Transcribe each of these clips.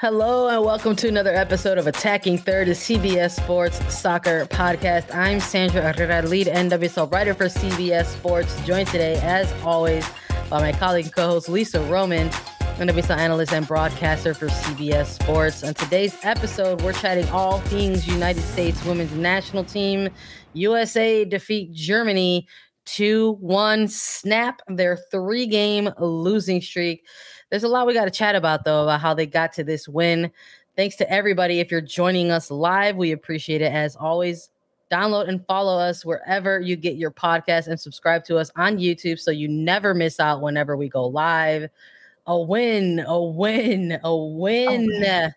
Hello and welcome to another episode of Attacking Third, a CBS Sports Soccer podcast. I'm Sandra Herrera, lead NWSL writer for CBS Sports, joined today, as always, by my colleague and co-host Lisa Roman, NWSL analyst and broadcaster for CBS Sports. On today's episode, we're chatting all things United States women's national team. USA defeat Germany 2-1, snap their three-game losing streak. There's a lot we got to chat about, though, about how they got to this win. Thanks to everybody. If you're joining us live, we appreciate it. As always, download and follow us wherever you get your podcast and subscribe to us on YouTube so you never miss out whenever we go live. A win, a win, a win.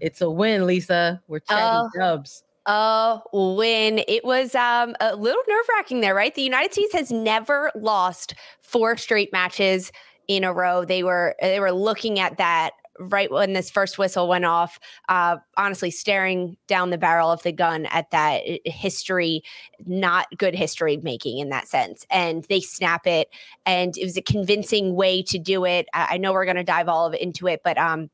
It's a win, Lisa. We're chatting Oh. dubs. a win. It was um, a little nerve wracking there, right? The United States has never lost four straight matches in a row. They were they were looking at that right when this first whistle went off. Uh, honestly, staring down the barrel of the gun at that history, not good history making in that sense. And they snap it, and it was a convincing way to do it. I, I know we're going to dive all of it into it, but um.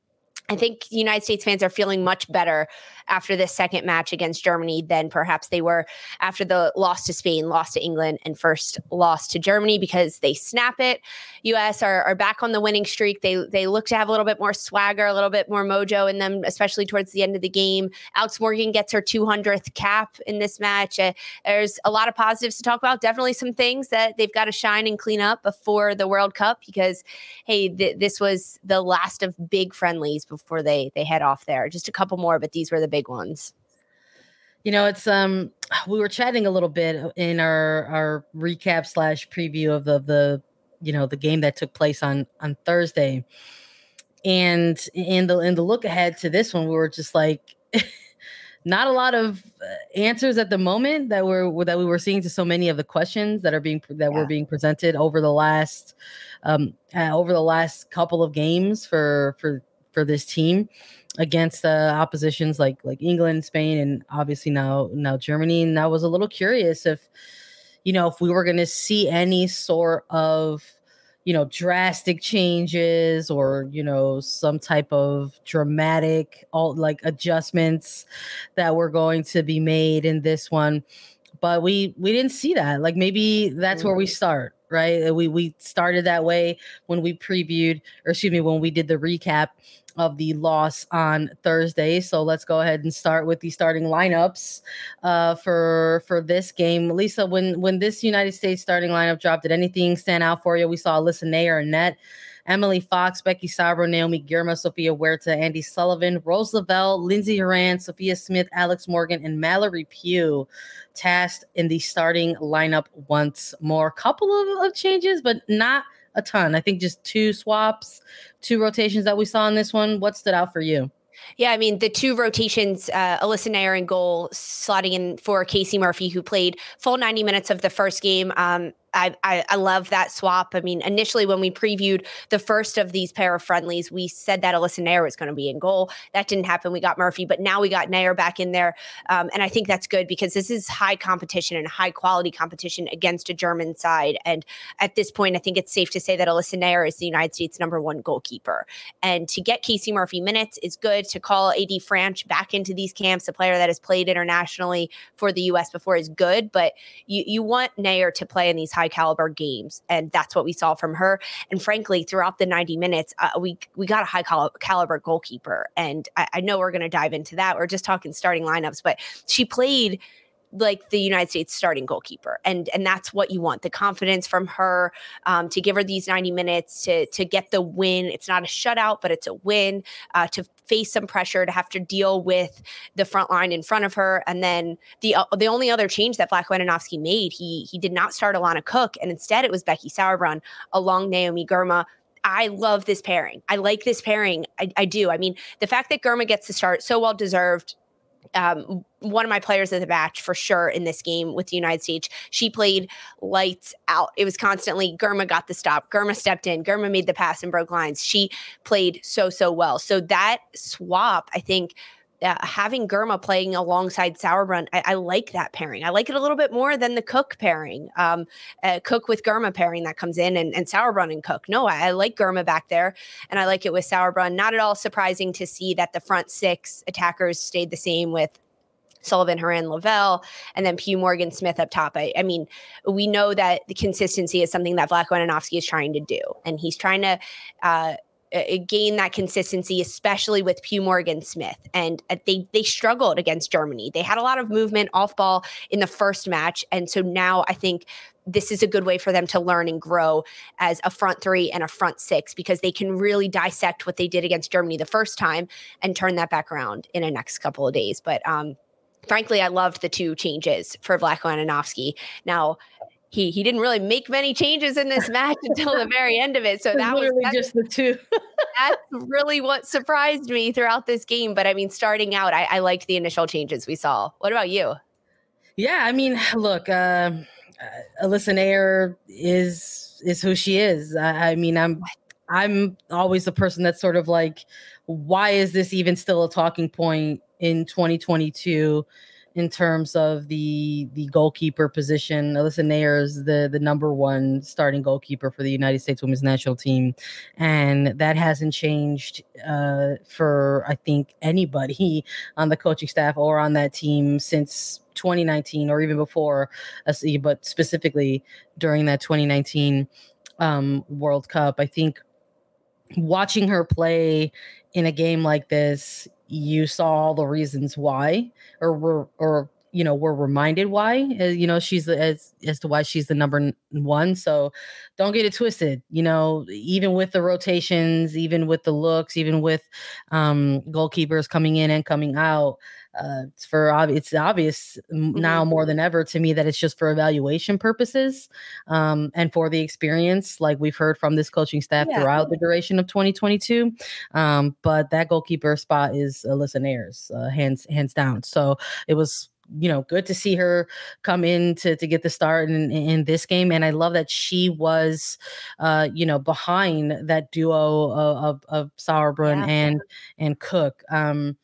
I think United States fans are feeling much better after this second match against Germany than perhaps they were after the loss to Spain, loss to England, and first loss to Germany because they snap it. US are, are back on the winning streak. They they look to have a little bit more swagger, a little bit more mojo in them, especially towards the end of the game. Alex Morgan gets her 200th cap in this match. Uh, there's a lot of positives to talk about. Definitely some things that they've got to shine and clean up before the World Cup because hey, th- this was the last of big friendlies before they they head off there. Just a couple more, but these were the big ones. You know, it's um we were chatting a little bit in our our recap slash preview of the the you know the game that took place on on Thursday. And in the in the look ahead to this one, we were just like not a lot of uh, answers at the moment that were that we were seeing to so many of the questions that are being that were being presented over the last um uh, over the last couple of games for for for this team against uh, oppositions like like England, Spain, and obviously now now Germany. And I was a little curious if you know if we were going to see any sort of you know drastic changes or you know some type of dramatic all like adjustments that were going to be made in this one but we we didn't see that like maybe that's where we start right Uh, we we started that way when we previewed or excuse me when we did the recap of the loss on Thursday. So let's go ahead and start with the starting lineups uh, for for this game. Lisa, when when this United States starting lineup dropped, did anything stand out for you? We saw Alyssa Naeher and net. Emily Fox, Becky Sauerbrunn, Naomi Girma, Sofia Huerta, Andi Sullivan, Rose Lavelle, Lindsey Horan, Sophia Smith, Alex Morgan, and Mallory Pugh tasked in the starting lineup once more. Couple of, of changes, but not a ton. I think just two swaps, two rotations that we saw in this one. What stood out for you? Yeah, I mean the two rotations, uh, Alyssa Naeher in goal, slotting in for Casey Murphy, who played full 90 minutes of the first game. Um, I, I, I love that swap. I mean, initially when we previewed the first of these pair of friendlies, we said that Alyssa Naeher was going to be in goal. That didn't happen. We got Murphy, but now we got Naeher back in there, um, and I think that's good because this is high competition and high quality competition against a German side. And at this point, I think it's safe to say that Alyssa Naeher is the United States' number one goalkeeper. And to get Casey Murphy minutes is good. To call AD Franch back into these camps, a player that has played internationally for the U.S. before, is good. But you you want Naeher to play in these high high caliber games, and that's what we saw from her. And frankly, throughout the 90 minutes, uh, we we got a high cal- caliber goalkeeper, and I, I know we're going to dive into that. We're just talking starting lineups, but she played like the United States starting goalkeeper, and and that's what you want the confidence from her um, to give her these ninety minutes to to get the win. It's not a shutout, but it's a win uh, to face some pressure, to have to deal with the front line in front of her, and then the uh, the only other change that Vlatko Andonovski made, he he did not start Alana Cook, and instead it was Becky Sauerbrunn along Naomi Girma. I love this pairing. I like this pairing. I, I, do. I mean, the fact that Girma gets to start so well deserved um, one of my players of the match for sure in this game with the United States. She played lights out. It was constantly Girma got the stop. Girma stepped in. Girma made the pass and broke lines. She played so, so well. So that swap, I think, uh, having Girma playing alongside Sauerbrunn, I, I, like that pairing. I like it a little bit more than the Cook pairing, um, uh, Cook with Girma pairing that comes in, and, and Sauerbrunn and Cook. No, I, I, like Girma back there, and I like it with Sauerbrunn. Not at all surprising to see that the front six attackers stayed the same with Sullivan, Horan, Lavelle, and then Pugh Morgan Smith up top. I, I, mean, we know that the consistency is something that Vlatko Andonovski is trying to do, and he's trying to uh, uh, gain that consistency, especially with Pugh Morgan Smith. And uh, they they struggled against Germany. They had a lot of movement off ball in the first match, and so now I think this is a good way for them to learn and grow as a front three and a front six because they can really dissect what they did against Germany the first time and turn that back around in the next couple of days. But um, frankly, I loved the two changes for Vlatko Andonovski. Now, he he didn't really make many changes in this match until the very end of it. So that was just the two. that's really what surprised me throughout this game. But I mean, starting out, I, I liked the initial changes we saw. What about you? Yeah, I mean, look, uh, Alyssa Naeher is is who she is. I, I mean, I'm I'm always the person that's sort of like, why is this even still a talking point in 2022? In terms of the the goalkeeper position. Alyssa Naeher is the the number one starting goalkeeper for the United States Women's National Team, and that hasn't changed uh, for I think anybody on the coaching staff or on that team since 2019 or even before, but specifically during that 2019 um, World Cup. I think watching her play in a game like this, you saw all the reasons why, or were or you know were reminded why. Uh, you know she's as as to why she's the number one. So don't get it twisted. You know even with the rotations, even with the looks, even with um, goalkeepers coming in and coming out uh, it's for it's obvious mm-hmm. now more than ever to me that it's just for evaluation purposes um, and for the experience, like we've heard from this coaching staff yeah. throughout the duration of 2022. Um, but that goalkeeper spot is Alyssa Naeher's, uh, hands hands down. So it was you know good to see her come in to, to get the start in, in this game and i love that she was uh you know behind that duo of of, of sauerbrunn yeah. and and cook um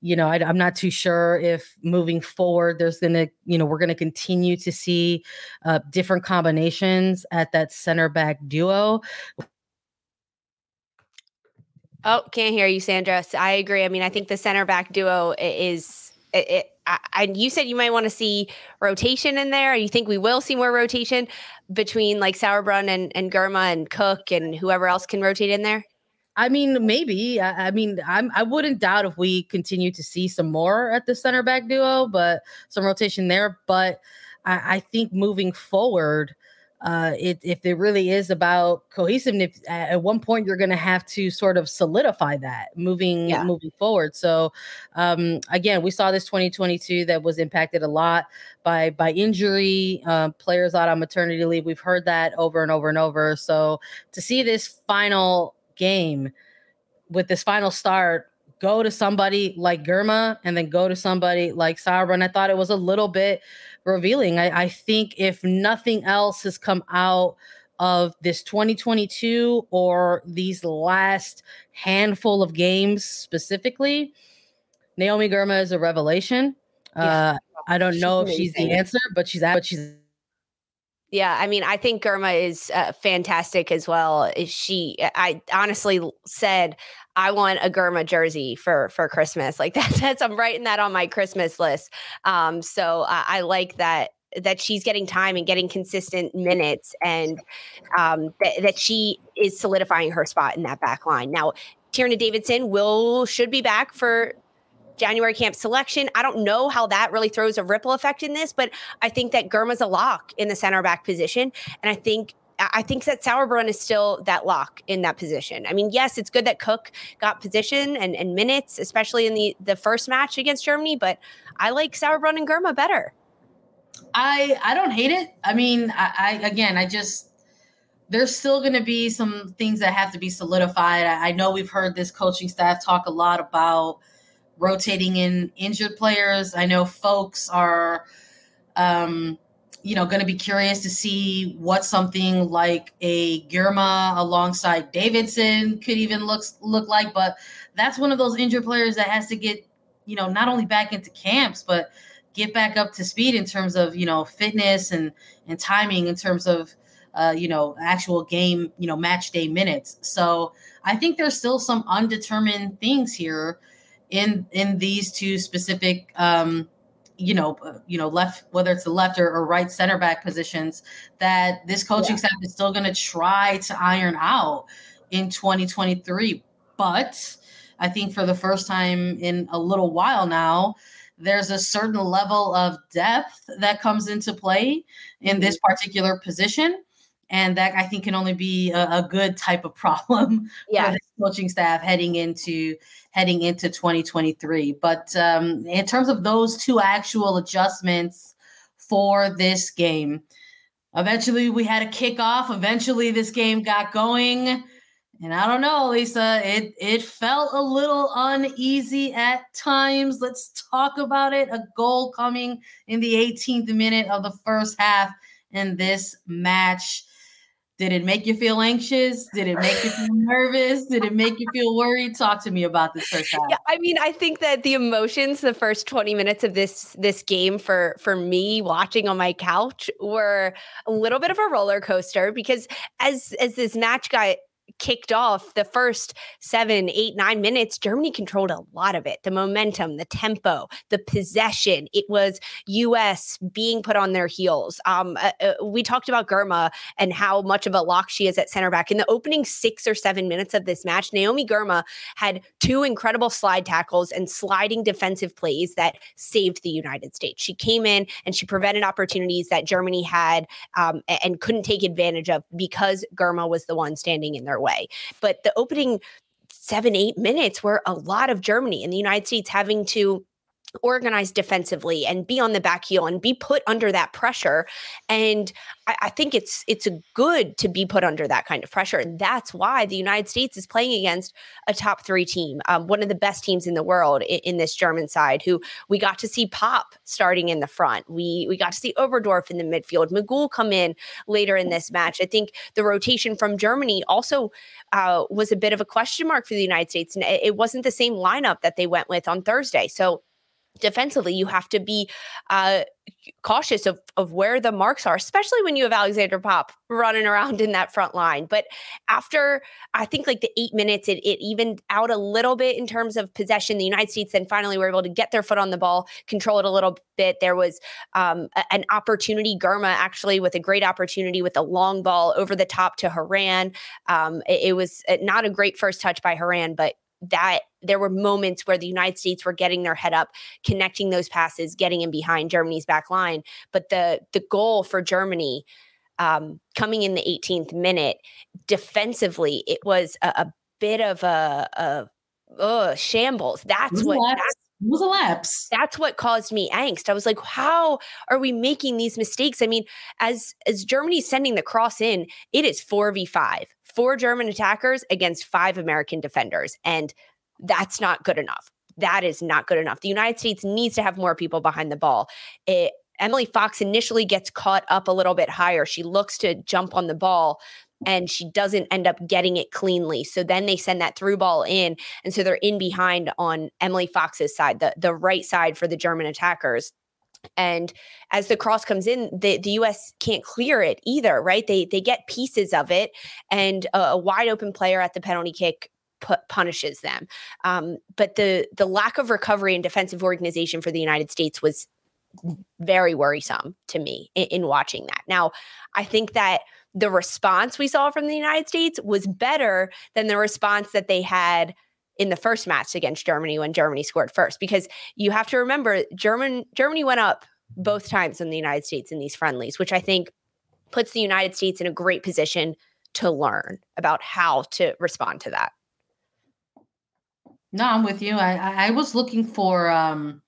you know, I, am not too sure if moving forward, there's going to, you know, we're going to continue to see uh, different combinations at that center back duo. Oh, can't hear you, Sandra. I agree. I mean, I think the center back duo is it. it I, you said you might want to see rotation in there. You think we will see more rotation between like Sauerbrunn and, and Girma and Cook and whoever else can rotate in there? I mean, maybe. I, I, mean, I'm I wouldn't doubt if we continue to see some more at the center back duo, but some rotation there. But I, I think moving forward, uh, it, if it really is about cohesiveness, at one point you're going to have to sort of solidify that moving yeah. moving forward. So, um, again, we saw this 2022 that was impacted a lot by by injury, uh, players out on maternity leave. We've heard that over and over and over. So to see this final game with this final start go to somebody like Girma and then go to somebody like Sauerbrunn. I thought it was a little bit revealing. I, I think if nothing else has come out of this 2022 or these last handful of games specifically, Naomi Girma is a revelation. Yeah. Uh, I don't she's know if she's the answer, but she's at, but she's yeah, I mean, I think Girma is uh, fantastic as well. She, I honestly said, I want a Girma jersey for for Christmas. Like that's that's I'm writing that on my Christmas list. Um, so I, I like that that she's getting time and getting consistent minutes, and um, that that she is solidifying her spot in that back line. Now, Tierna Davidson will should be back for January camp selection. I don't know how that really throws a ripple effect in this, but I think that Girma's a lock in the center back position. And I think I think that Sauerbrunn is still that lock in that position. I mean, yes, it's good that Cook got position and, and minutes, especially in the, the first match against Germany, but I like Sauerbrunn and Girma better. I I don't hate it. I mean, I, I again, I just there's still going to be some things that have to be solidified. I, I know we've heard this coaching staff talk a lot about rotating in injured players. I know folks are, um, you know, going to be curious to see what something like a Girma alongside Davidson could even look look like. But that's one of those injured players that has to get, you know, not only back into camps, but get back up to speed in terms of you know fitness and and timing in terms of uh, you know actual game you know match day minutes. So I think there's still some undetermined things here in in these two specific um you know uh, you know left whether it's the left or, or right center back positions that this coaching yeah. staff is still going to try to iron out in 2023 but i think for the first time in a little while now there's a certain level of depth that comes into play in this mm-hmm. particular position and that I think can only be a, a good type of problem yeah. for the coaching staff heading into heading into 2023. But um, in terms of those two actual adjustments for this game, eventually we had a kickoff. Eventually, this game got going. And I don't know, Lisa, it it felt a little uneasy at times. Let's talk about it. A goal coming in the 18th minute of the first half in this match. Did it make you feel anxious? Did it make you feel nervous? Did it make you feel worried? Talk to me about this first half. Yeah, I mean, I think that the emotions the first 20 minutes of this this game for for me watching on my couch were a little bit of a roller coaster because as as this match got kicked off the first seven, eight, nine minutes, Germany controlled a lot of it. The momentum, the tempo, the possession. It was U.S. being put on their heels. Um, uh, uh, we talked about Girma and how much of a lock she is at center back. In the opening six or seven minutes of this match, Naomi Girma had two incredible slide tackles and sliding defensive plays that saved the United States. She came in and she prevented opportunities that Germany had um, and couldn't take advantage of because Girma was the one standing in their way way. But the opening seven, eight minutes were a lot of Germany and the United States having to organize defensively and be on the back heel and be put under that pressure. And I, I, think it's it's good to be put under that kind of pressure. And that's why the United States is playing against a top three team, um, one of the best teams in the world in, in, this German side, who we got to see Popp starting in the front. We we got to see Oberdorf in the midfield, Magull come in later in this match. I think the rotation from Germany also uh, was a bit of a question mark for the United States. And it wasn't the same lineup that they went with on Thursday. So defensively you have to be uh, cautious of of where the marks are especially when you have Alexandra Popp running around in that front line. But after i think like the eight minutes it, it evened out a little bit in terms of possession. The united states then finally were able to get their foot on the ball control it a little bit. There was um, a, an opportunity Girma actually with a great opportunity with a long ball over the top to Horan. um, it, it was uh, not a great first touch by Horan, but that there were moments where the United States were getting their head up, connecting those passes, getting in behind Germany's back line. But the the goal for Germany um, coming in the 18th minute, defensively, it was a, a bit of a, a uh, shambles. That's what. That's, it was a lapse. That's what caused me angst. I was like, how are we making these mistakes? I mean, as as Germany's sending the cross in, it is 4v5. Four German attackers against five American defenders. And that's not good enough. That is not good enough. The United States needs to have more people behind the ball. It, Emily Fox initially gets caught up a little bit higher. She looks to jump on the ball, and she doesn't end up getting it cleanly. So then they send that through ball in. And so they're in behind on Emily Fox's side, the, the right side for the German attackers. And as the cross comes in, the, the US can't clear it either, right? They they get pieces of it, and a, a wide open player at the penalty kick punishes them. Um, but the the lack of recovery and defensive organization for the United States was very worrisome to me in, in watching that. Now, I think that the response we saw from the United States was better than the response that they had in the first match against Germany when Germany scored first because you have to remember German Germany went up both times in the United States in these friendlies which I think puts the United States in a great position to learn about how to respond to that. No, I'm with you. I I was looking for um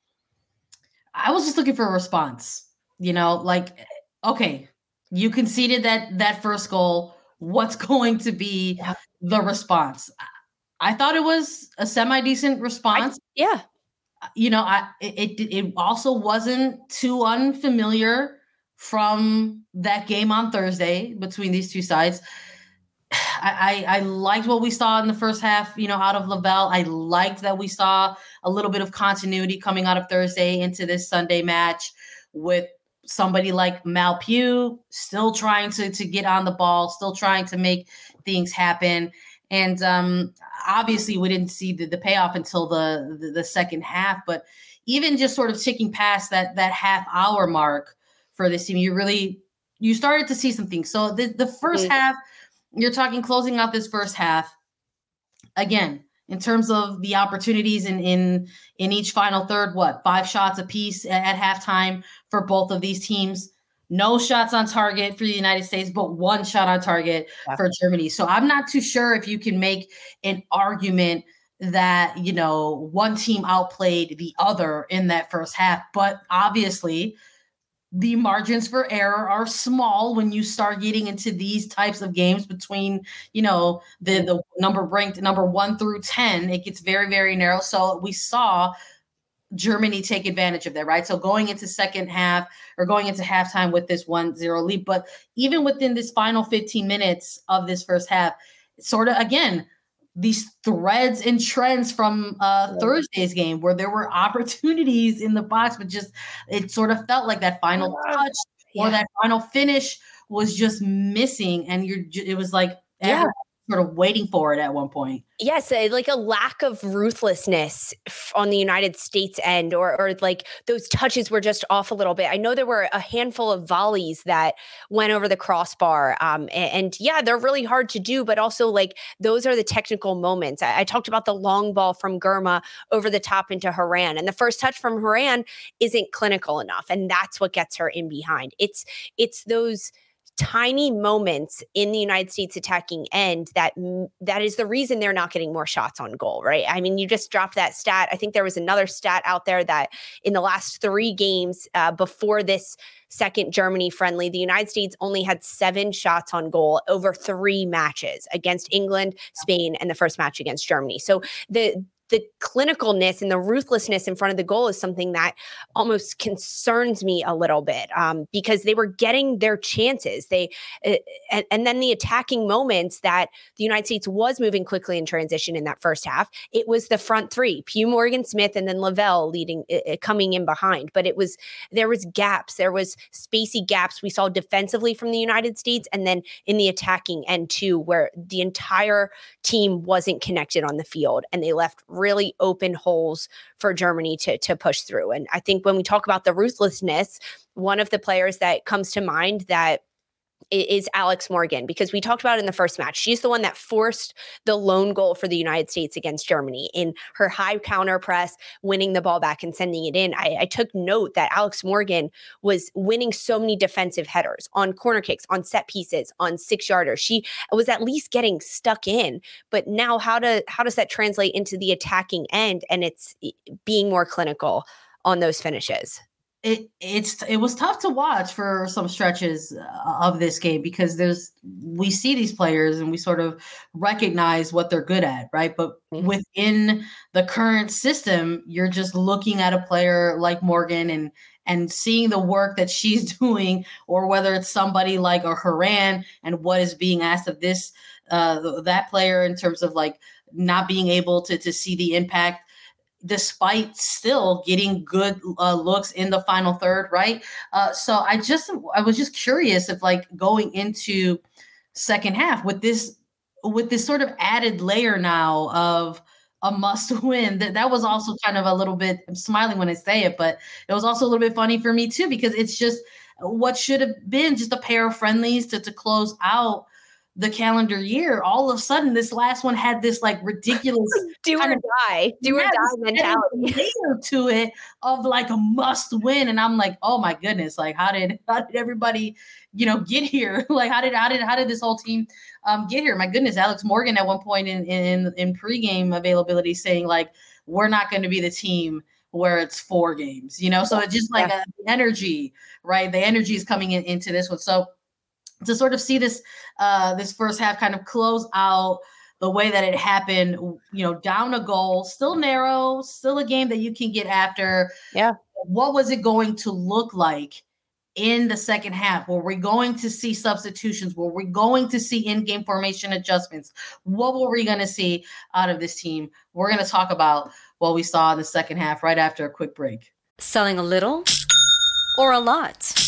I was just looking for a response. You know, like okay, you conceded that that first goal. What's going to be the response? I thought it was a semi decent response. I, yeah. You know, I it it also wasn't too unfamiliar from that game on Thursday between these two sides. I, I, I liked what we saw in the first half, you know, out of Lavelle. I liked that we saw a little bit of continuity coming out of Thursday into this Sunday match with somebody like Mal Pugh still trying to to get on the ball, still trying to make things happen. And um, obviously, we didn't see the, the payoff until the, the, the second half. But even just sort of ticking past that that half hour mark for this team, you really you started to see some things. So the the 1st mm-hmm. half, you're talking closing out this first half. Again, in terms of the opportunities in in in each final third what five shots apiece at, at halftime for both of these teams no shots on target for the united states but one shot on target yeah. for germany. So i'm not too sure if you can make an argument that you know one team outplayed the other in that first half. But obviously the margins for error are small when you start getting into these types of games between you know the the number ranked number 1 through 10 it gets very very narrow. So we saw Germany take advantage of that right? So going into second half or going into halftime with this 1-0 lead but even within this final 15 minutes of this first half sort of again these threads and trends from uh, Thursday's game where there were opportunities in the box, but just it sort of felt like that final touch yeah. or that final finish was just missing, and you're it was like yeah sort of waiting for it at one point. Yes, like a lack of ruthlessness on the United States end, or or like those touches were just off a little bit. I know there were a handful of volleys that went over the crossbar, um, and, and, yeah, they're really hard to do, but also like those are the technical moments. I, I talked about the long ball from Girma over the top into Horan, and the first touch from Horan isn't clinical enough, and that's what gets her in behind. It's it's those tiny moments in the United States attacking end that that is the reason they're not getting more shots on goal, right? I mean, you just dropped that stat. I think there was another stat out there that in the last 3 games uh, before this second Germany friendly, the United States only had 7 shots on goal over 3 matches against England, Spain, and the first match against Germany. So the the clinicalness and the ruthlessness in front of the goal is something that almost concerns me a little bit um, because they were getting their chances. They uh, and, and, then the attacking moments that the United States was moving quickly in transition in that first half. It was the front three: Pugh, Morgan, Smith, and then Lavelle leading, uh, coming in behind. But it was there was gaps, there was spacey gaps we saw defensively from the United States, and then in the attacking end too, where the entire team wasn't connected on the field and they left really open holes for Germany to, to push through. And I think when we talk about the ruthlessness, one of the players that comes to mind that is Alex Morgan because we talked about in the first match. She's the one that forced the lone goal for the United States against Germany in her high counter press, winning the ball back and sending it in. I, I took note that Alex Morgan was winning so many defensive headers on corner kicks, on set pieces, on six yarders. She was at least getting stuck in. But now, how to how does that translate into the attacking end? And it's being more clinical on those finishes it it's it was tough to watch for some stretches uh, of this game because there's we see these players and we sort of recognize what they're good at right but mm-hmm. within the current system you're just looking at a player like Morgan and and seeing the work that she's doing or whether it's somebody like a Horan and what is being asked of this uh that player in terms of like not being able to to see the impact despite still getting good uh, looks in the final third, right? Uh, so I just I was just curious if like going into second half with this with this sort of added layer now of a must win that that was also kind of a little bit I'm smiling when I say it, but it was also a little bit funny for me too because it's just what should have been just a pair of friendlies to to close out the calendar year, all of a sudden this last one had this like ridiculous do or die, do or die mentality to it of like a must win. And I'm like, oh my goodness, like how did how did everybody, you know, get here? like how did how did how did this whole team um get here? My goodness, Alex Morgan at one point in in in pregame availability saying like we're not going to be the team where it's four games, you know. So it's just like yeah. a, energy, right? The energy is coming in into this one. So to sort of see this uh, this first half kind of close out the way that it happened, you know, down a goal, still narrow, still a game that you can get after. Yeah. What was it going to look like in the second half? Were we going to see substitutions? Were we going to see in-game formation adjustments? What were we going to see out of this team? We're going to talk about what we saw in the second half right after a quick break. Selling a little or a lot?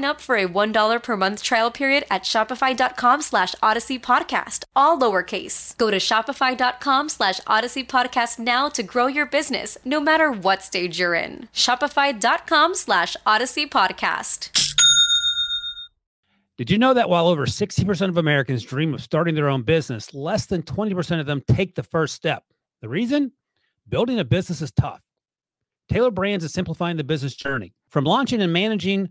up for a $1 per month trial period at shopify.com slash odyssey podcast, all lowercase. Go to shopify.com slash odyssey podcast now to grow your business, no matter what stage you're in. Shopify.com slash odyssey podcast. Did you know that while over 60% of Americans dream of starting their own business, less than 20% of them take the first step? The reason? Building a business is tough. Tailor Brands is simplifying the business journey. From launching and managing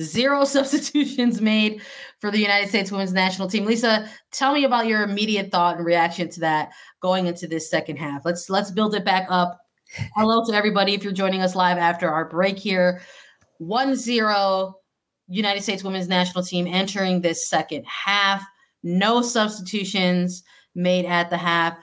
Zero substitutions made for the United States women's national team. Lisa, tell me about your immediate thought and reaction to that going into this second half. Let's let's build it back up. Hello to everybody if you're joining us live after our break here. 1-0 United States women's national team entering this second half. No substitutions made at the half.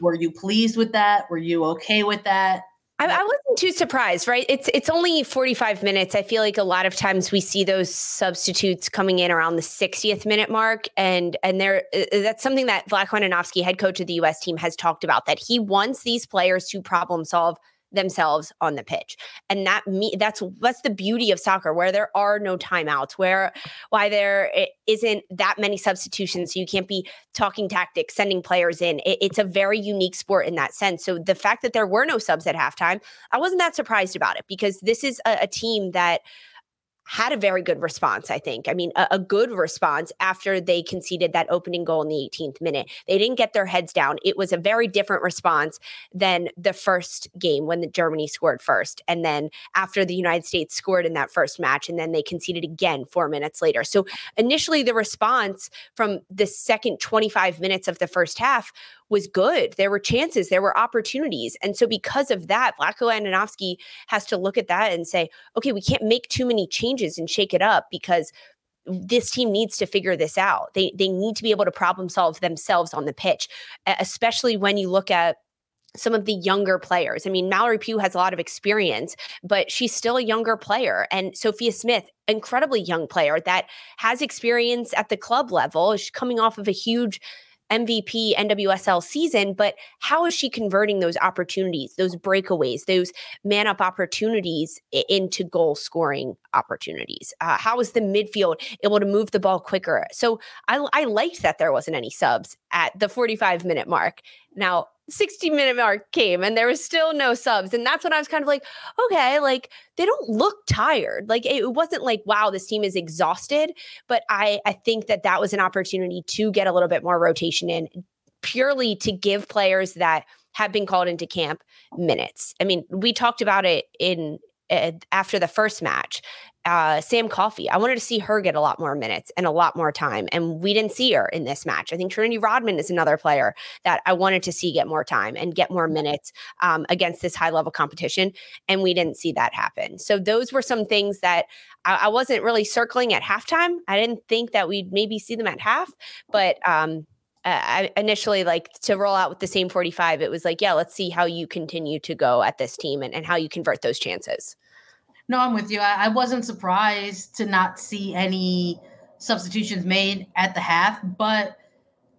were you pleased with that? Were you okay with that? I, I, wasn't too surprised, right? It's it's only 45 minutes. I feel like a lot of times we see those substitutes coming in around the 60th minute mark. And and there uh, uh, that's something that Andonovski, head coach of the US team, has talked about that he wants these players to problem solve themselves on the pitch. And that me that's that's the beauty of soccer where there are no timeouts, where why there isn't that many substitutions. So you can't be talking tactics, sending players in. It, it's a very unique sport in that sense. So the fact that there were no subs at halftime, I wasn't that surprised about it because this is a, a team that had a very good response, I think. I mean, a, a, good response after they conceded that opening goal in the 18th minute. They didn't get their heads down. It was a very different response than the first game when Germany scored first. And then after the United States scored in that first match, and then they conceded again four minutes later. So initially, the response from the second 25 minutes of the first half was good. There were chances, there were opportunities. And so because of that, Vlatko Andonovski has to look at that and say, okay, we can't make too many changes and shake it up because this team needs to figure this out. They they need to be able to problem solve themselves on the pitch, especially when you look at some of the younger players. I mean, Mallory Pugh has a lot of experience, but she's still a younger player. And Sophia Smith, incredibly young player that has experience at the club level. She's coming off of a huge MVP NWSL season, but how is she converting those opportunities, those breakaways, those man up opportunities into goal scoring opportunities? Uh, how is the midfield able to move the ball quicker? So I, I liked that there wasn't any subs at the 45 minute mark. Now, 60 minute mark came and there was still no subs. And that's when I was kind of like, okay, like they don't look tired. Like it wasn't like, wow, this team is exhausted. But I, I think that that was an opportunity to get a little bit more rotation in purely to give players that have been called into camp minutes. I mean, we talked about it in uh, after the first match uh, Sam Coffey. I wanted to see her get a lot more minutes and a lot more time. And we didn't see her in this match. I think Trinity Rodman is another player that I wanted to see get more time and get more minutes um, against this high level competition. And we didn't see that happen. So those were some things that I, I wasn't really circling at halftime. I didn't think that we'd maybe see them at half, but um, I initially like to roll out with the same 45 it was like yeah let's see how you continue to go at this team and, and how you convert those chances no, I'm with you. I, I wasn't surprised to not see any substitutions made at the half, but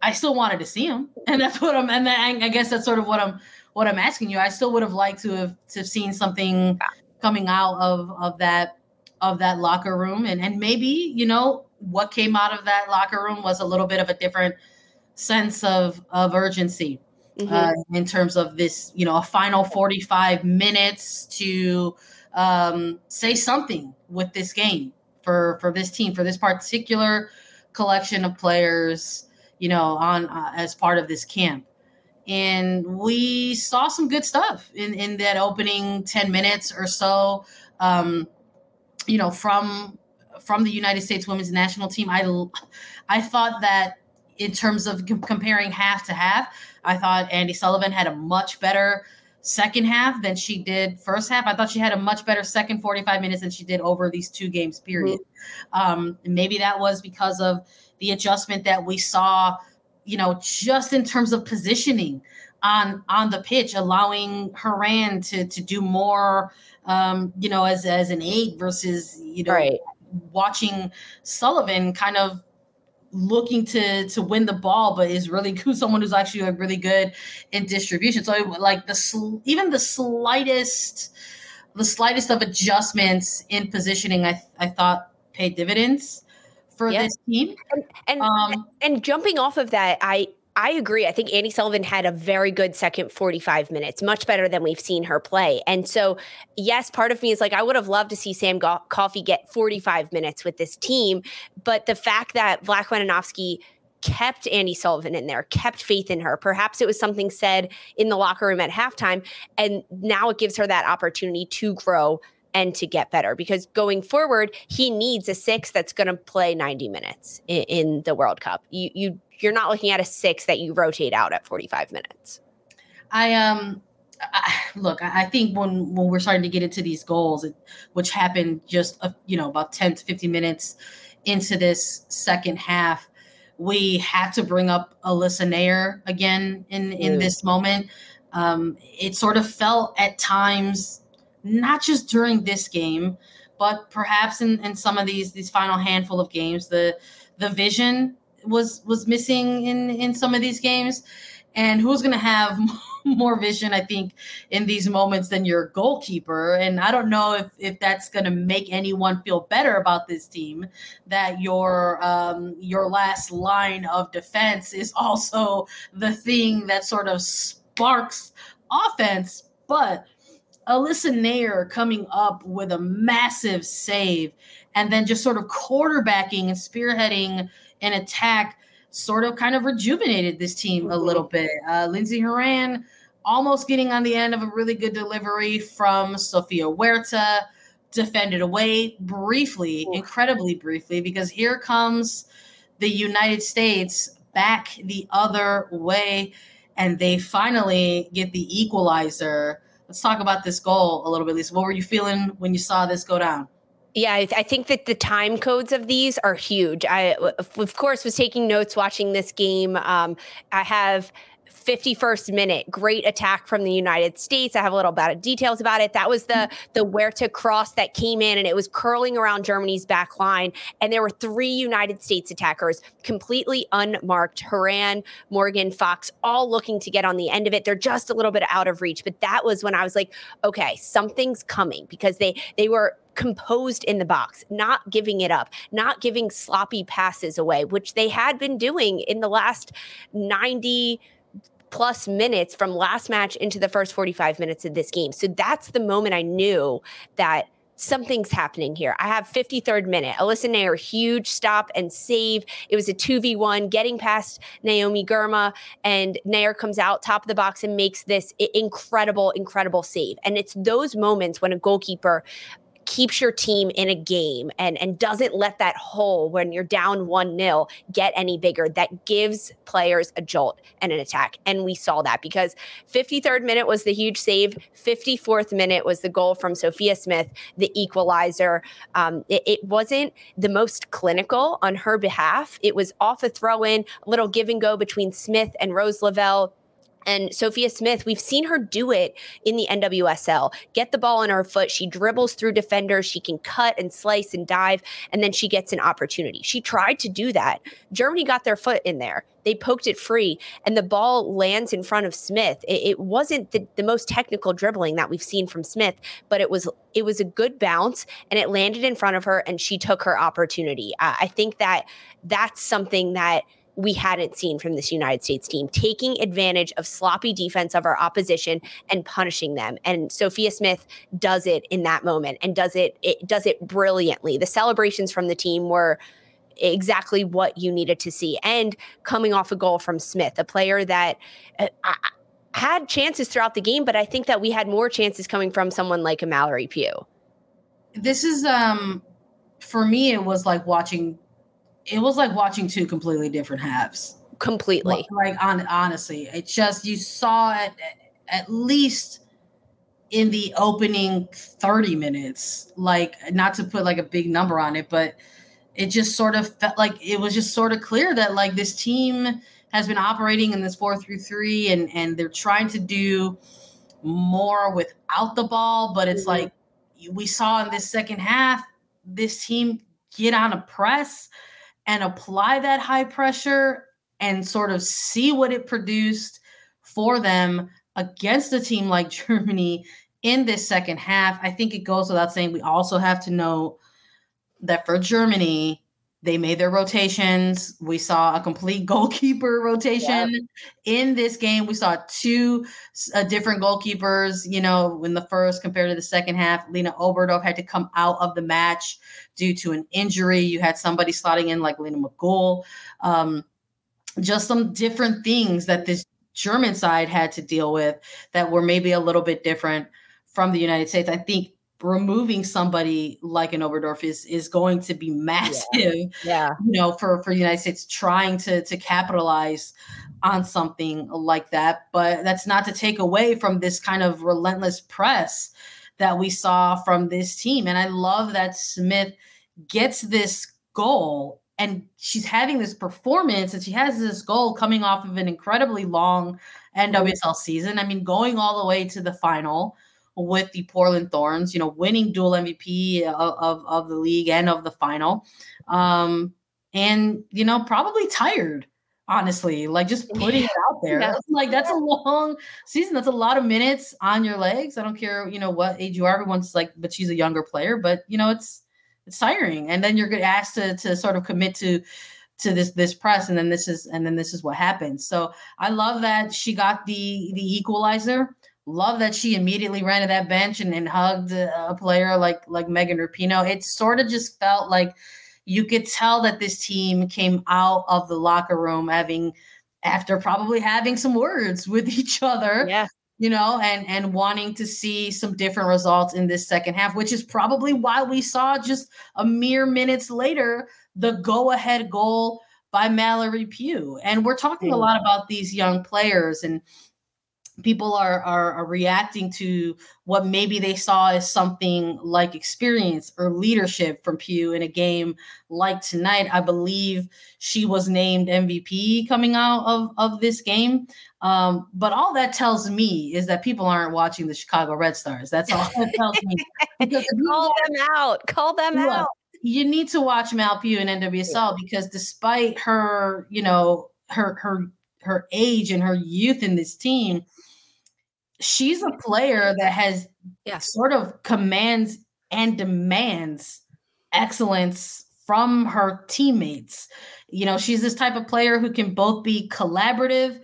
I still wanted to see them, and that's what I'm. And I guess that's sort of what I'm what I'm asking you. I still would have liked to have to have seen something coming out of of that of that locker room, and and maybe you know what came out of that locker room was a little bit of a different sense of of urgency mm-hmm. uh, in terms of this, you know, a final 45 minutes to um, say something with this game for for this team for this particular collection of players you know on uh, as part of this camp. And we saw some good stuff in in that opening 10 minutes or so um, you know from from the United States women's national team. I I thought that in terms of comparing half to half I thought Andi Sullivan had a much better second half than she did first half. I thought she had a much better second 45 minutes than she did over these two games, period. Mm-hmm. Um, maybe that was because of the adjustment that we saw, you know, just in terms of positioning on on the pitch, allowing Horan to to do more um, you know, as as an eight versus, you know, right. watching Sullivan kind of looking to to win the ball, but is really who's someone who's actually like really good in distribution. So like the sl- even the slightest the slightest of adjustments in positioning, I I thought paid dividends for this team. And and, um, and jumping off of that, I I agree. I think Andi Sullivan had a very good second 45 minutes, much better than we've seen her play. And so, yes, part of me is like, I would have loved to see Sam Go- Coffey get 45 minutes with this team. But the fact that Vlatko Andonovski kept Andi Sullivan in there, kept faith in her. Perhaps it was something said in the locker room at halftime. And now it gives her that opportunity to grow and to get better because going forward, he needs a six that's going to play 90 minutes in, in, the World Cup. You, you, you're not looking at a six that you rotate out at 45 minutes. I, um, I, look, I think when, when we're starting to get into these goals, which happened just, a, you know, about 10 to 15 minutes into this second half, we have to bring up Alyssa Naeher again in in mm. this moment. Um, it sort of felt at times, not just during this game, but perhaps in, in some of these these final handful of games, the the vision was was missing in in some of these games. And who's going to have more vision, I think, in these moments than your goalkeeper? And I don't know if if that's going to make anyone feel better about this team that your um, your last line of defense is also the thing that sort of sparks offense. But Alyssa Naeher coming up with a massive save and then just sort of quarterbacking and spearheading an attack sort of kind of rejuvenated this team a little bit. Uh, Lindsey Horan almost getting on the end of a really good delivery from Sofia Huerta, defended away briefly, incredibly briefly, because here comes the United States back the other way, and they finally get the equalizer. Let's talk about this goal a little bit, Lisa. What were you feeling when you saw this go down? Yeah, I, I, think that the time codes of these are huge. I, of course, was taking notes watching this game. Um, I have 51st minute, great attack from the United States. I have a little bit of details about it. That was the the Huerta cross that came in and it was curling around Germany's back line. And there were three United States attackers completely unmarked. Horan, Morgan, Fox, all looking to get on the end of it. They're just a little bit out of reach. But that was when I was like, okay, something's coming because they they were composed in the box, not giving it up, not giving sloppy passes away, which they had been doing in the last 90 plus minutes from last match into the first 45 minutes of this game. So that's the moment I knew that something's happening here. I have 53rd minute. Alyssa Naeher, huge stop and save. It was a 2v1 getting past Naomi Girma, and Naeher comes out top of the box and makes this incredible, incredible save. And it's those moments when a goalkeeper keeps your team in a game and and doesn't let that hole when you're down 1-0 get any bigger that gives players a jolt and an attack. And we saw that because 53rd minute was the huge save 54th minute was the goal from Sophia Smith the equalizer. Um, it, it wasn't the most clinical on her behalf. It was off a throw in a little give and go between Smith and Rose Lavelle and Sophia Smith, we've seen her do it in the NWSL. Get the ball in her foot. She dribbles through defenders. She can cut and slice and dive, and then she gets an opportunity. She tried to do that. Germany got their foot in there. They poked it free, and the ball lands in front of Smith. It, it wasn't the, the most technical dribbling that we've seen from Smith, but it was it was a good bounce, and it landed in front of her, and she took her opportunity. I, I think that that's something that – we hadn't seen from this United States team, taking advantage of sloppy defense of our opposition and punishing them. And Sophia Smith does it in that moment and does it, it does it brilliantly. The celebrations from the team were exactly what you needed to see. And coming off a goal from Smith, a player that uh, had chances throughout the game, but I think that we had more chances coming from someone like a Mallory Pugh. This is um for me it was like watching it was like watching two completely different halves. Completely. Like on honestly, it just you saw it at least in the opening 30 minutes, like not to put like a big number on it, but it just sort of felt like it was just sort of clear that like this team has been operating in this four through three and and they're trying to do more without the ball, but it's mm-hmm. like we saw in this second half, this team get on a press and apply that high pressure and sort of see what it produced for them against a team like Germany in this second half. I think it goes without saying we also have to know that for Germany, they made their rotations. We saw a complete goalkeeper rotation yep. in this game. We saw two uh, different goalkeepers, you know, in the first compared to the second half. Lena Oberdorf had to come out of the match due to an injury. You had somebody slotting in like Lena Magull. Um, just some different things that this German side had to deal with that were maybe a little bit different from the United States. I think removing somebody like an Oberdorf is is going to be massive. Yeah. yeah. You know, for for the United States trying to to capitalize on something like that. But that's not to take away from this kind of relentless press that we saw from this team. And I love that Smith gets this goal and she's having this performance and she has this goal coming off of an incredibly long NWSL season. I mean, going all the way to the final with the Portland Thorns, you know, winning dual MVP of, of, of the league and of the final. Um, and, you know, probably tired, honestly, like just putting it out there. Yeah. Like that's a long season. That's a lot of minutes on your legs. I don't care, you know, what age you are. Everyone's like, but she's a younger player, but you know, it's it's tiring. And then you're asked to to sort of commit to to this this press and then this is and then this is what happens so i love that she got the the equalizer love that she immediately ran to that bench and, and hugged a player like like megan rapinoe it sort of just felt like you could tell that this team came out of the locker room having after probably having some words with each other yeah you know and and wanting to see some different results in this second half which is probably why we saw just a mere minutes later the go ahead goal by Mallory Pugh. And we're talking a mm. lot about these young players and people are, are, are reacting to what maybe they saw as something like experience or leadership from Pugh in a game like tonight. I believe she was named MVP coming out of, of this game. Um, but all that tells me is that people aren't watching the Chicago Red Stars. That's all that tells me. Call them out. Call them out you need to watch Mal Pugh in NWSL because despite her, you know, her her her age and her youth in this team, she's a player that has yeah. sort of commands and demands excellence from her teammates. You know, she's this type of player who can both be collaborative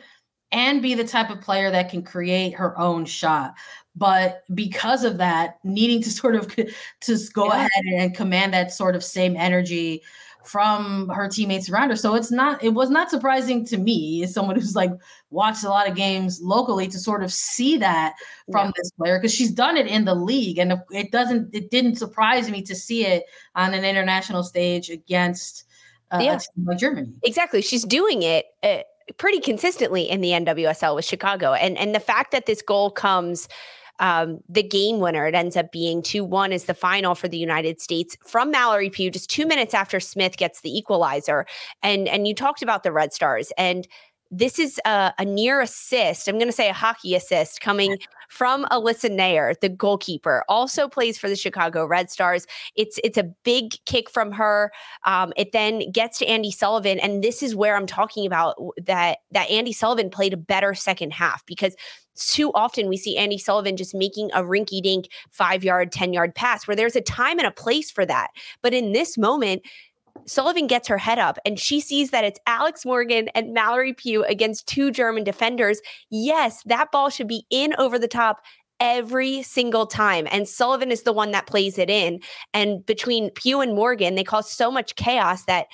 and be the type of player that can create her own shot but because of that needing to sort of to go yeah. ahead and command that sort of same energy from her teammates around her so it's not it was not surprising to me as someone who's like watched a lot of games locally to sort of see that from yeah. this player because she's done it in the league and it doesn't it didn't surprise me to see it on an international stage against uh, yeah. like Germany exactly she's doing it uh, pretty consistently in the NWSL with Chicago and and the fact that this goal comes um, the game winner. It ends up being 2 1 is the final for the United States from Mallory Pugh, just two minutes after Smith gets the equalizer. And, and you talked about the Red Stars. And this is a, a, near assist. I'm going to say a hockey assist coming from Alyssa Naeher, the goalkeeper. Also plays for the Chicago Red Stars. It's it's a big kick from her. Um, it then gets to Andi Sullivan, and this is where I'm talking about that that Andi Sullivan played a better second half because too often we see Andi Sullivan just making a rinky dink five yard, 10 yard pass where there's a time and a place for that. But in this moment, Sullivan gets her head up and she sees that it's Alex Morgan and Mallory Pugh against two German defenders. Yes, that ball should be in over the top every single time. And Sullivan is the one that plays it in. And between Pugh and Morgan, they cause so much chaos that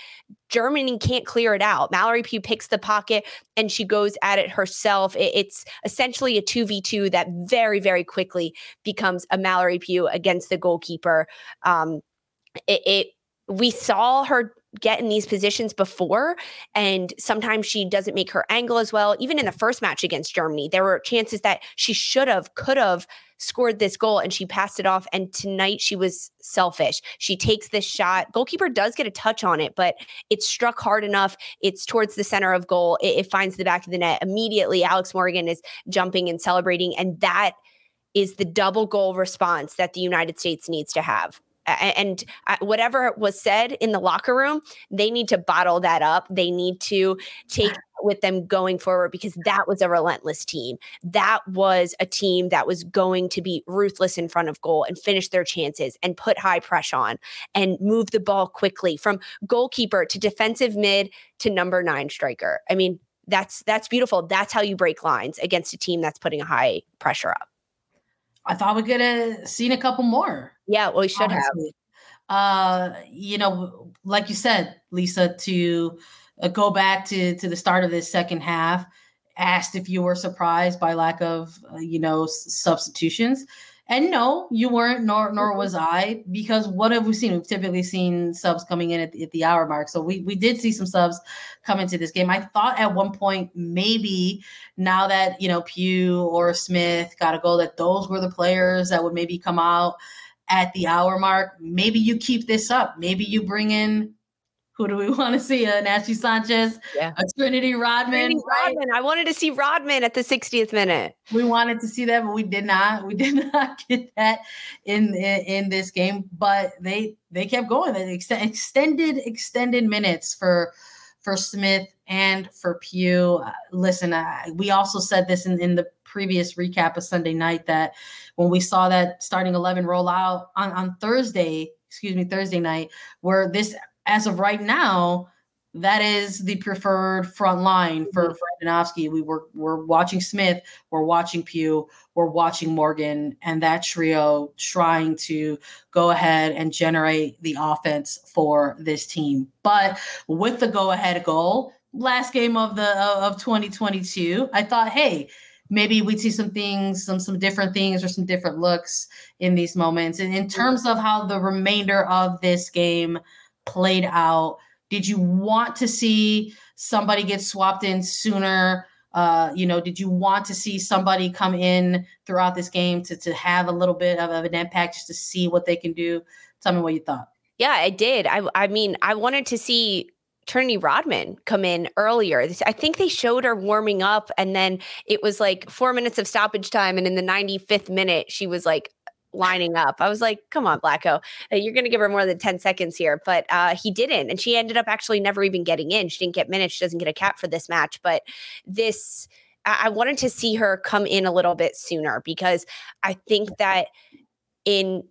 Germany can't clear it out. Mallory Pugh picks the pocket and she goes at it herself. It's essentially a 2v2 that very, very quickly becomes a Mallory Pugh against the goalkeeper. Um, it, it we saw her get in these positions before and sometimes she doesn't make her angle as well. Even in the first match against germany there were chances that she should have could have scored this goal and she passed it off and tonight she was selfish. She takes this shot. Goalkeeper does get a touch on it but it's struck hard enough. It's towards the center of goal. It, it finds the back of the net immediately. Alex morgan is jumping and celebrating and that is the double goal response that the united states needs to have and uh, whatever was said in the locker room, they need to bottle that up. They need to take with them going forward because that was a relentless team. That was a team that was going to be ruthless in front of goal and finish their chances and put high pressure on and move the ball quickly from goalkeeper to defensive mid to number 9 striker. I mean, that's that's beautiful. That's how you break lines against a team that's putting a high pressure up. I thought we could have seen a couple more. Yeah, well, we should honestly. have. Uh, you know, like you said, Lisa, to uh, go back to to the start of this second half, asked if you were surprised by lack of, uh, you know, s- substitutions. And no, you weren't, nor nor mm-hmm. was I, because what have we seen? We've typically seen subs coming in at the, at the hour mark. So we we did see some subs come into this game. I thought at one point maybe now that you know Pugh or Smith got a goal, that those were the players that would maybe come out at the hour mark. Maybe you keep this up. Maybe you bring in Who do we want to see? An Ashley Sanchez, yeah. a Trinity Rodman. Trinity right? Rodman. I wanted to see Rodman at the 60th minute. We wanted to see that, but we did not. We did not get that in in, in this game. But they they kept going. They ex- extended extended minutes for for Smith and for Pugh. Uh, listen, uh, we also said this in, in the previous recap of Sunday night that when we saw that starting 11 roll out on, on Thursday, excuse me, Thursday night, where this, as of right now, that is the preferred front line for, mm-hmm. for We were we're watching Smith, we're watching Pugh, we're watching Morgan, and that trio trying to go ahead and generate the offense for this team. But with the go ahead goal, last game of the of 2022, I thought, hey, maybe we'd see some things, some some different things or some different looks in these moments. And in terms of how the remainder of this game played out, did you want to see somebody get swapped in sooner? Uh, you know, did you want to see somebody come in throughout this game to, to have a little bit of, of an impact just to see what they can do? Tell me what you thought. Yeah, I did. I I mean, I wanted to see Trinity Rodman come in earlier. I think they showed her warming up, and then it was like four minutes of stoppage time. And in the 95th minute, she was like lining up. I was like, come on, Vlatko, uh, you're going to give her more than 10 seconds here. But uh, he didn't. And she ended up actually never even getting in. She didn't get minutes. She doesn't get a cap for this match. But this, I wanted to see her come in a little bit sooner because I think that in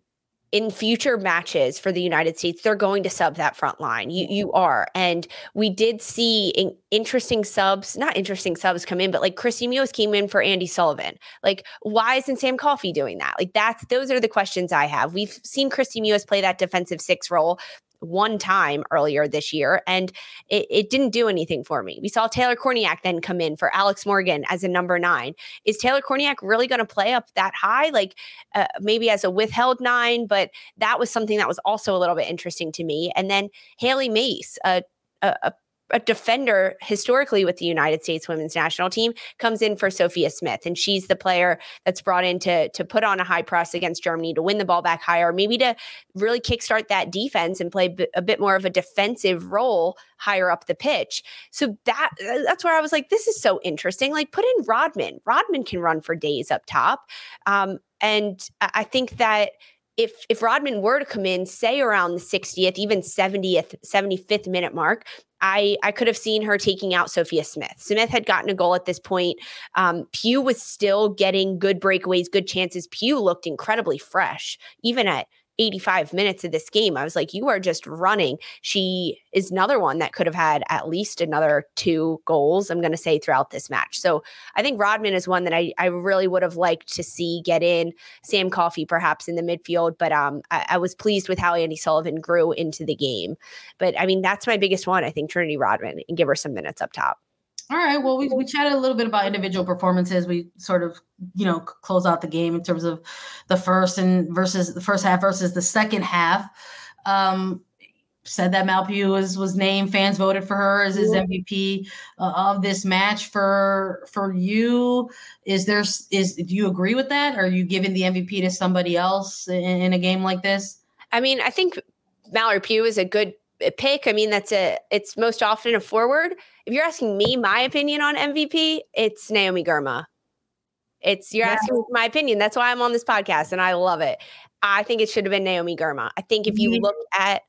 in future matches for the United States, they're going to sub that front line. You you are, and we did see in, interesting subs, not interesting subs come in, but like Kristie Mewis came in for Andi Sullivan. Like, why isn't Sam Coffey doing that? Like, that's those are the questions I have. We've seen Kristie Mewis play that defensive six role one time earlier this year, and it, it, didn't do anything for me. We saw Taylor Kornieck then come in for Alex Morgan as a number nine. Is Taylor Kornieck really going to play up that high? Like uh, maybe as a withheld nine, but that was something that was also a little bit interesting to me. And then Hailie Mace, a, a, a a defender historically with the United States women's national team comes in for Sophia Smith and she's the player that's brought in to to put on a high press against Germany to win the ball back higher maybe to really kickstart that defense and play a bit more of a defensive role higher up the pitch. So that that's where I was like this is so interesting. Like put in Rodman. Rodman can run for days up top. Um, and I think that if if Rodman were to come in, say around the 60th, even 70th, 75th minute mark, I, I could have seen her taking out Sophia Smith. Smith had gotten a goal at this point. Um, Pugh was still getting good breakaways, good chances. Pugh looked incredibly fresh, even at 85 minutes of this game. I was like, you are just running. She is another one that could have had at least another two goals, I'm going to say, throughout this match. So I think Rodman is one that I, I really would have liked to see get in. Sam Coffey, perhaps in the midfield, but um, I, I was pleased with how Andi Sullivan grew into the game. But I mean, that's my biggest one. I think Trinity Rodman and give her some minutes up top. All right. Well, we, we chatted a little bit about individual performances. We sort of, you know, close out the game in terms of the first and versus the first half versus the second half. Um, said that Mal Pugh was was named. Fans voted for her as his MVP uh, of this match. For for you, is there is do you agree with that? Are you giving the MVP to somebody else in, in a game like this? I mean, I think Mallory Pugh is a good pick. I mean, that's a it's most often a forward. If you're asking me my opinion on MVP, it's Naomi Girma. It's you're yeah. asking my opinion. That's why I'm on this podcast and I love it. I think it should have been Naomi Girma. I think if you mm-hmm. look at,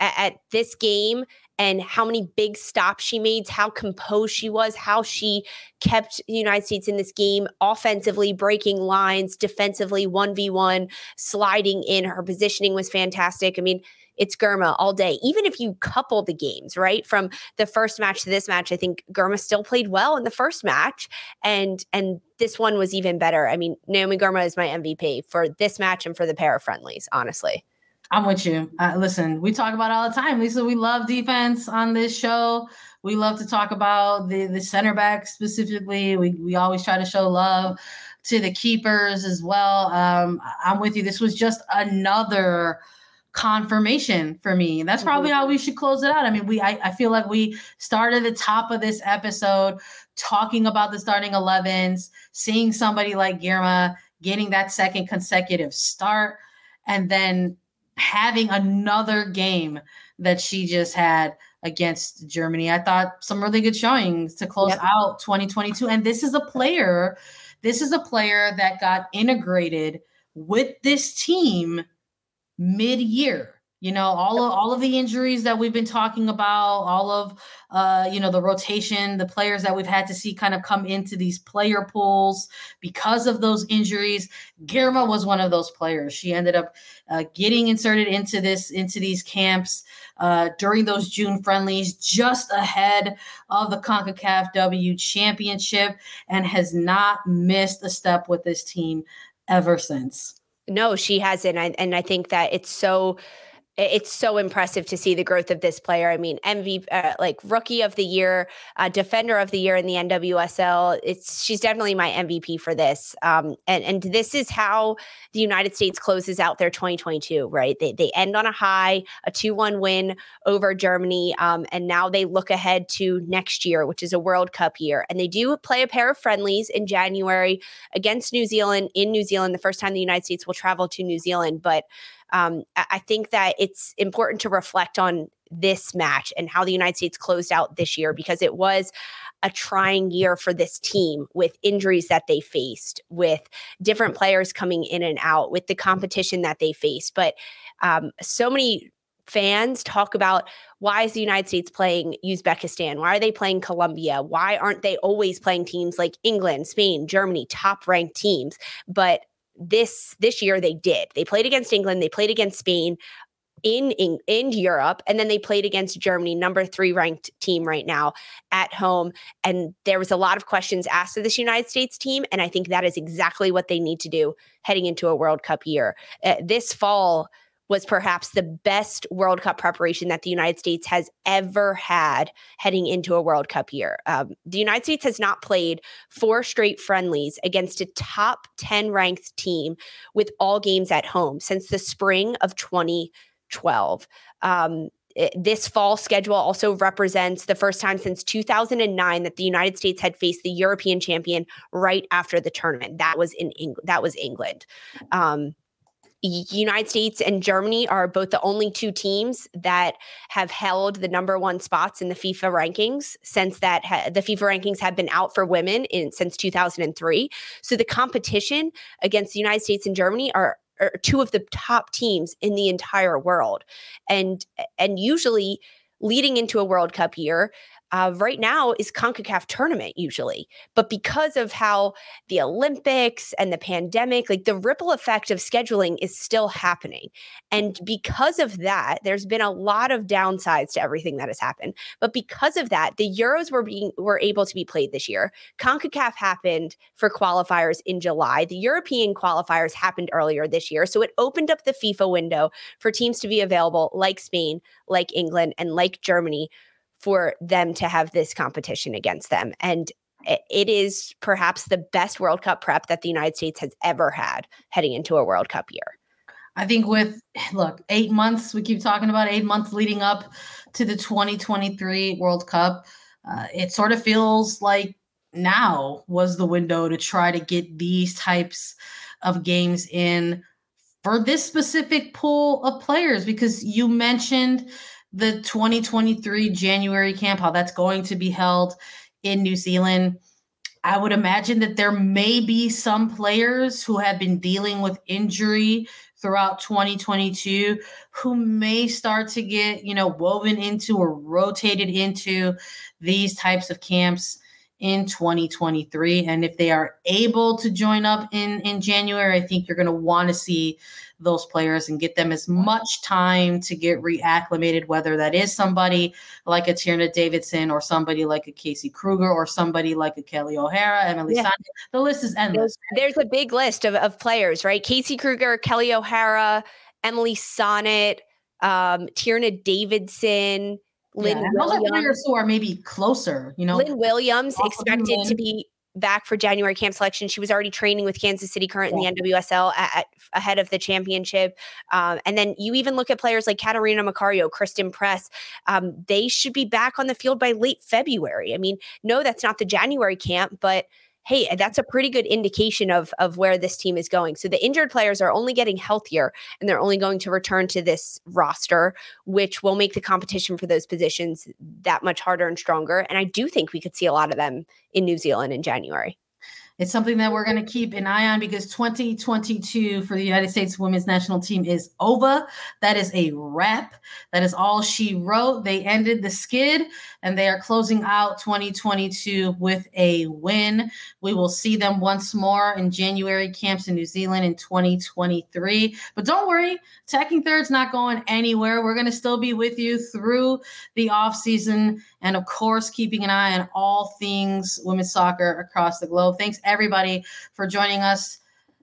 at at this game and how many big stops she made, how composed she was, how she kept the United States in this game offensively, breaking lines, defensively, 1v1, sliding in. Her positioning was fantastic. I mean, it's Girma all day. Even if you couple the games, right? From the first match to this match, I think Girma still played well in the first match. And and this one was even better. I mean, Naomi Girma is my MVP for this match and for the pair of friendlies, honestly. I'm with you. Uh, listen, we talk about all the time, Lisa. We love defense on this show. We love to talk about the the center back specifically. We we always try to show love to the keepers as well. Um, I'm with you. This was just another confirmation for me. That's probably mm-hmm. how we should close it out. I mean, we I, I feel like we started the top of this episode talking about the starting 11s, seeing somebody like Girma getting that second consecutive start, and then having another game that she just had against Germany. I thought some really good showings to close yep. out 2022. And this is a player, this is a player that got integrated with this team mid-year you know all of all of the injuries that we've been talking about all of uh you know the rotation the players that we've had to see kind of come into these player pools because of those injuries. Girma was one of those players. She ended up uh, getting inserted into this into these camps uh, during those june friendlies just ahead of the concacaf w championship and has not missed a step with this team ever since no she hasn't I, and i think that it's so it's so impressive to see the growth of this player. I mean, MVP, uh, like rookie of the year, uh, defender of the year in the NWSL. It's she's definitely my MVP for this. Um, and and this is how the United States closes out their 2022. Right, they they end on a high, a two one win over Germany, um, and now they look ahead to next year, which is a World Cup year, and they do play a pair of friendlies in January against New Zealand in New Zealand. The first time the United States will travel to New Zealand, but um, I think that it's important to reflect on this match and how the United States closed out this year because it was a trying year for this team with injuries that they faced, with different players coming in and out, with the competition that they faced. But um, so many fans talk about why is the United States playing Uzbekistan? Why are they playing Colombia? Why aren't they always playing teams like England, Spain, Germany, top ranked teams? But this this year they did. They played against England, they played against Spain in, in in Europe and then they played against Germany number 3 ranked team right now at home and there was a lot of questions asked of this United States team and I think that is exactly what they need to do heading into a World Cup year. Uh, this fall was perhaps the best World Cup preparation that the United States has ever had heading into a World Cup year. Um, the United States has not played four straight friendlies against a top 10 ranked team with all games at home since the spring of 2012. Um, this fall schedule also represents the first time since 2009 that the United States had faced the European champion right after the tournament. That was in England. That was England. Um, United States and Germany are both the only two teams that have held the number one spots in the FIFA rankings since that ha- the FIFA rankings have been out for women in since 2003. So the competition against the United States and Germany are, are two of the top teams in the entire world, and and usually leading into a World Cup year, uh, right now is CONCACAF tournament usually. But because of how the Olympics and the pandemic, like the ripple effect of scheduling is still happening. And because of that, there's been a lot of downsides to everything that has happened. But because of that, the Euros were being were able to be played this year. CONCACAF happened for qualifiers in July. The European qualifiers happened earlier this year. So it opened up the FIFA window for teams to be available like Spain, like England, and like Germany for them to have this competition against them. And it is perhaps the best World Cup prep that the United States has ever had heading into a World Cup year. I think with look, eight months, we keep talking about eight months leading up to the 2023 World Cup. Uh, it sort of feels like now was the window to try to get these types of games in for this specific pool of players because you mentioned the 2023 January camp, how that's going to be held in New Zealand. I would imagine that there may be some players who have been dealing with injury throughout 2022 who may start to get, you know, woven into or rotated into these types of camps in 2023 and if they are able to join up in in January I think you're going to want to see those players and get them as much time to get reacclimated, whether that is somebody like a Tierna Davidson or somebody like a Casey Krueger or somebody like a Kelly O'Hara, Emily yeah. The list is endless. There's, there's a big list of, of players, right? Casey Krueger Kelly O'Hara, Emily Sonnett um, Tierna Davidson. Lynn yeah, those are players who are maybe closer, you know. Lynn Williams expected to be back for January camp selection. She was already training with Kansas City Current yeah. in the NWSL at, at, ahead of the championship. Um, and then you even look at players like Catarina Macario, Christen Press. Um, they should be back on the field by late February. I mean, no, that's not the January camp, but hey, eh, that's a pretty good indication of of where this team is going. So the injured players are only getting healthier and they're only going to return to this roster, which will make the competition for those positions that much harder and stronger. And I do think we could see a lot of them in New Zealand in January. It's something that we're going to keep an eye on because 2022 for the United States women's national team is over. That is a wrap. That is all she wrote. They ended the skid and they are closing out 2022 with a win. We will see them once more in January camps in New Zealand in 2023. But don't worry, Attacking Third's not going anywhere. We're going to still be with you through the off season and of course keeping an eye on all things women's soccer across the globe. Thanks everybody for joining us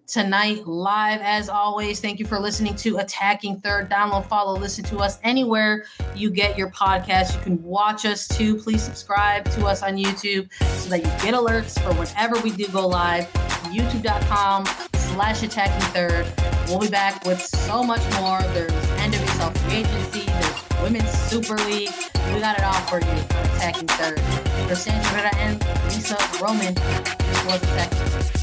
tonight live. As always thank you for listening to attacking third download follow listen to us anywhere you get your podcast. You can watch us too. Please subscribe to us on youtube so that you get alerts for whenever we do go live. Youtube.com slash attacking third. We'll be back with so much more. There's nwsl free agency. There's women's super league. We got it all for you. Attacking third. For sandra and lisa roman this was attacking third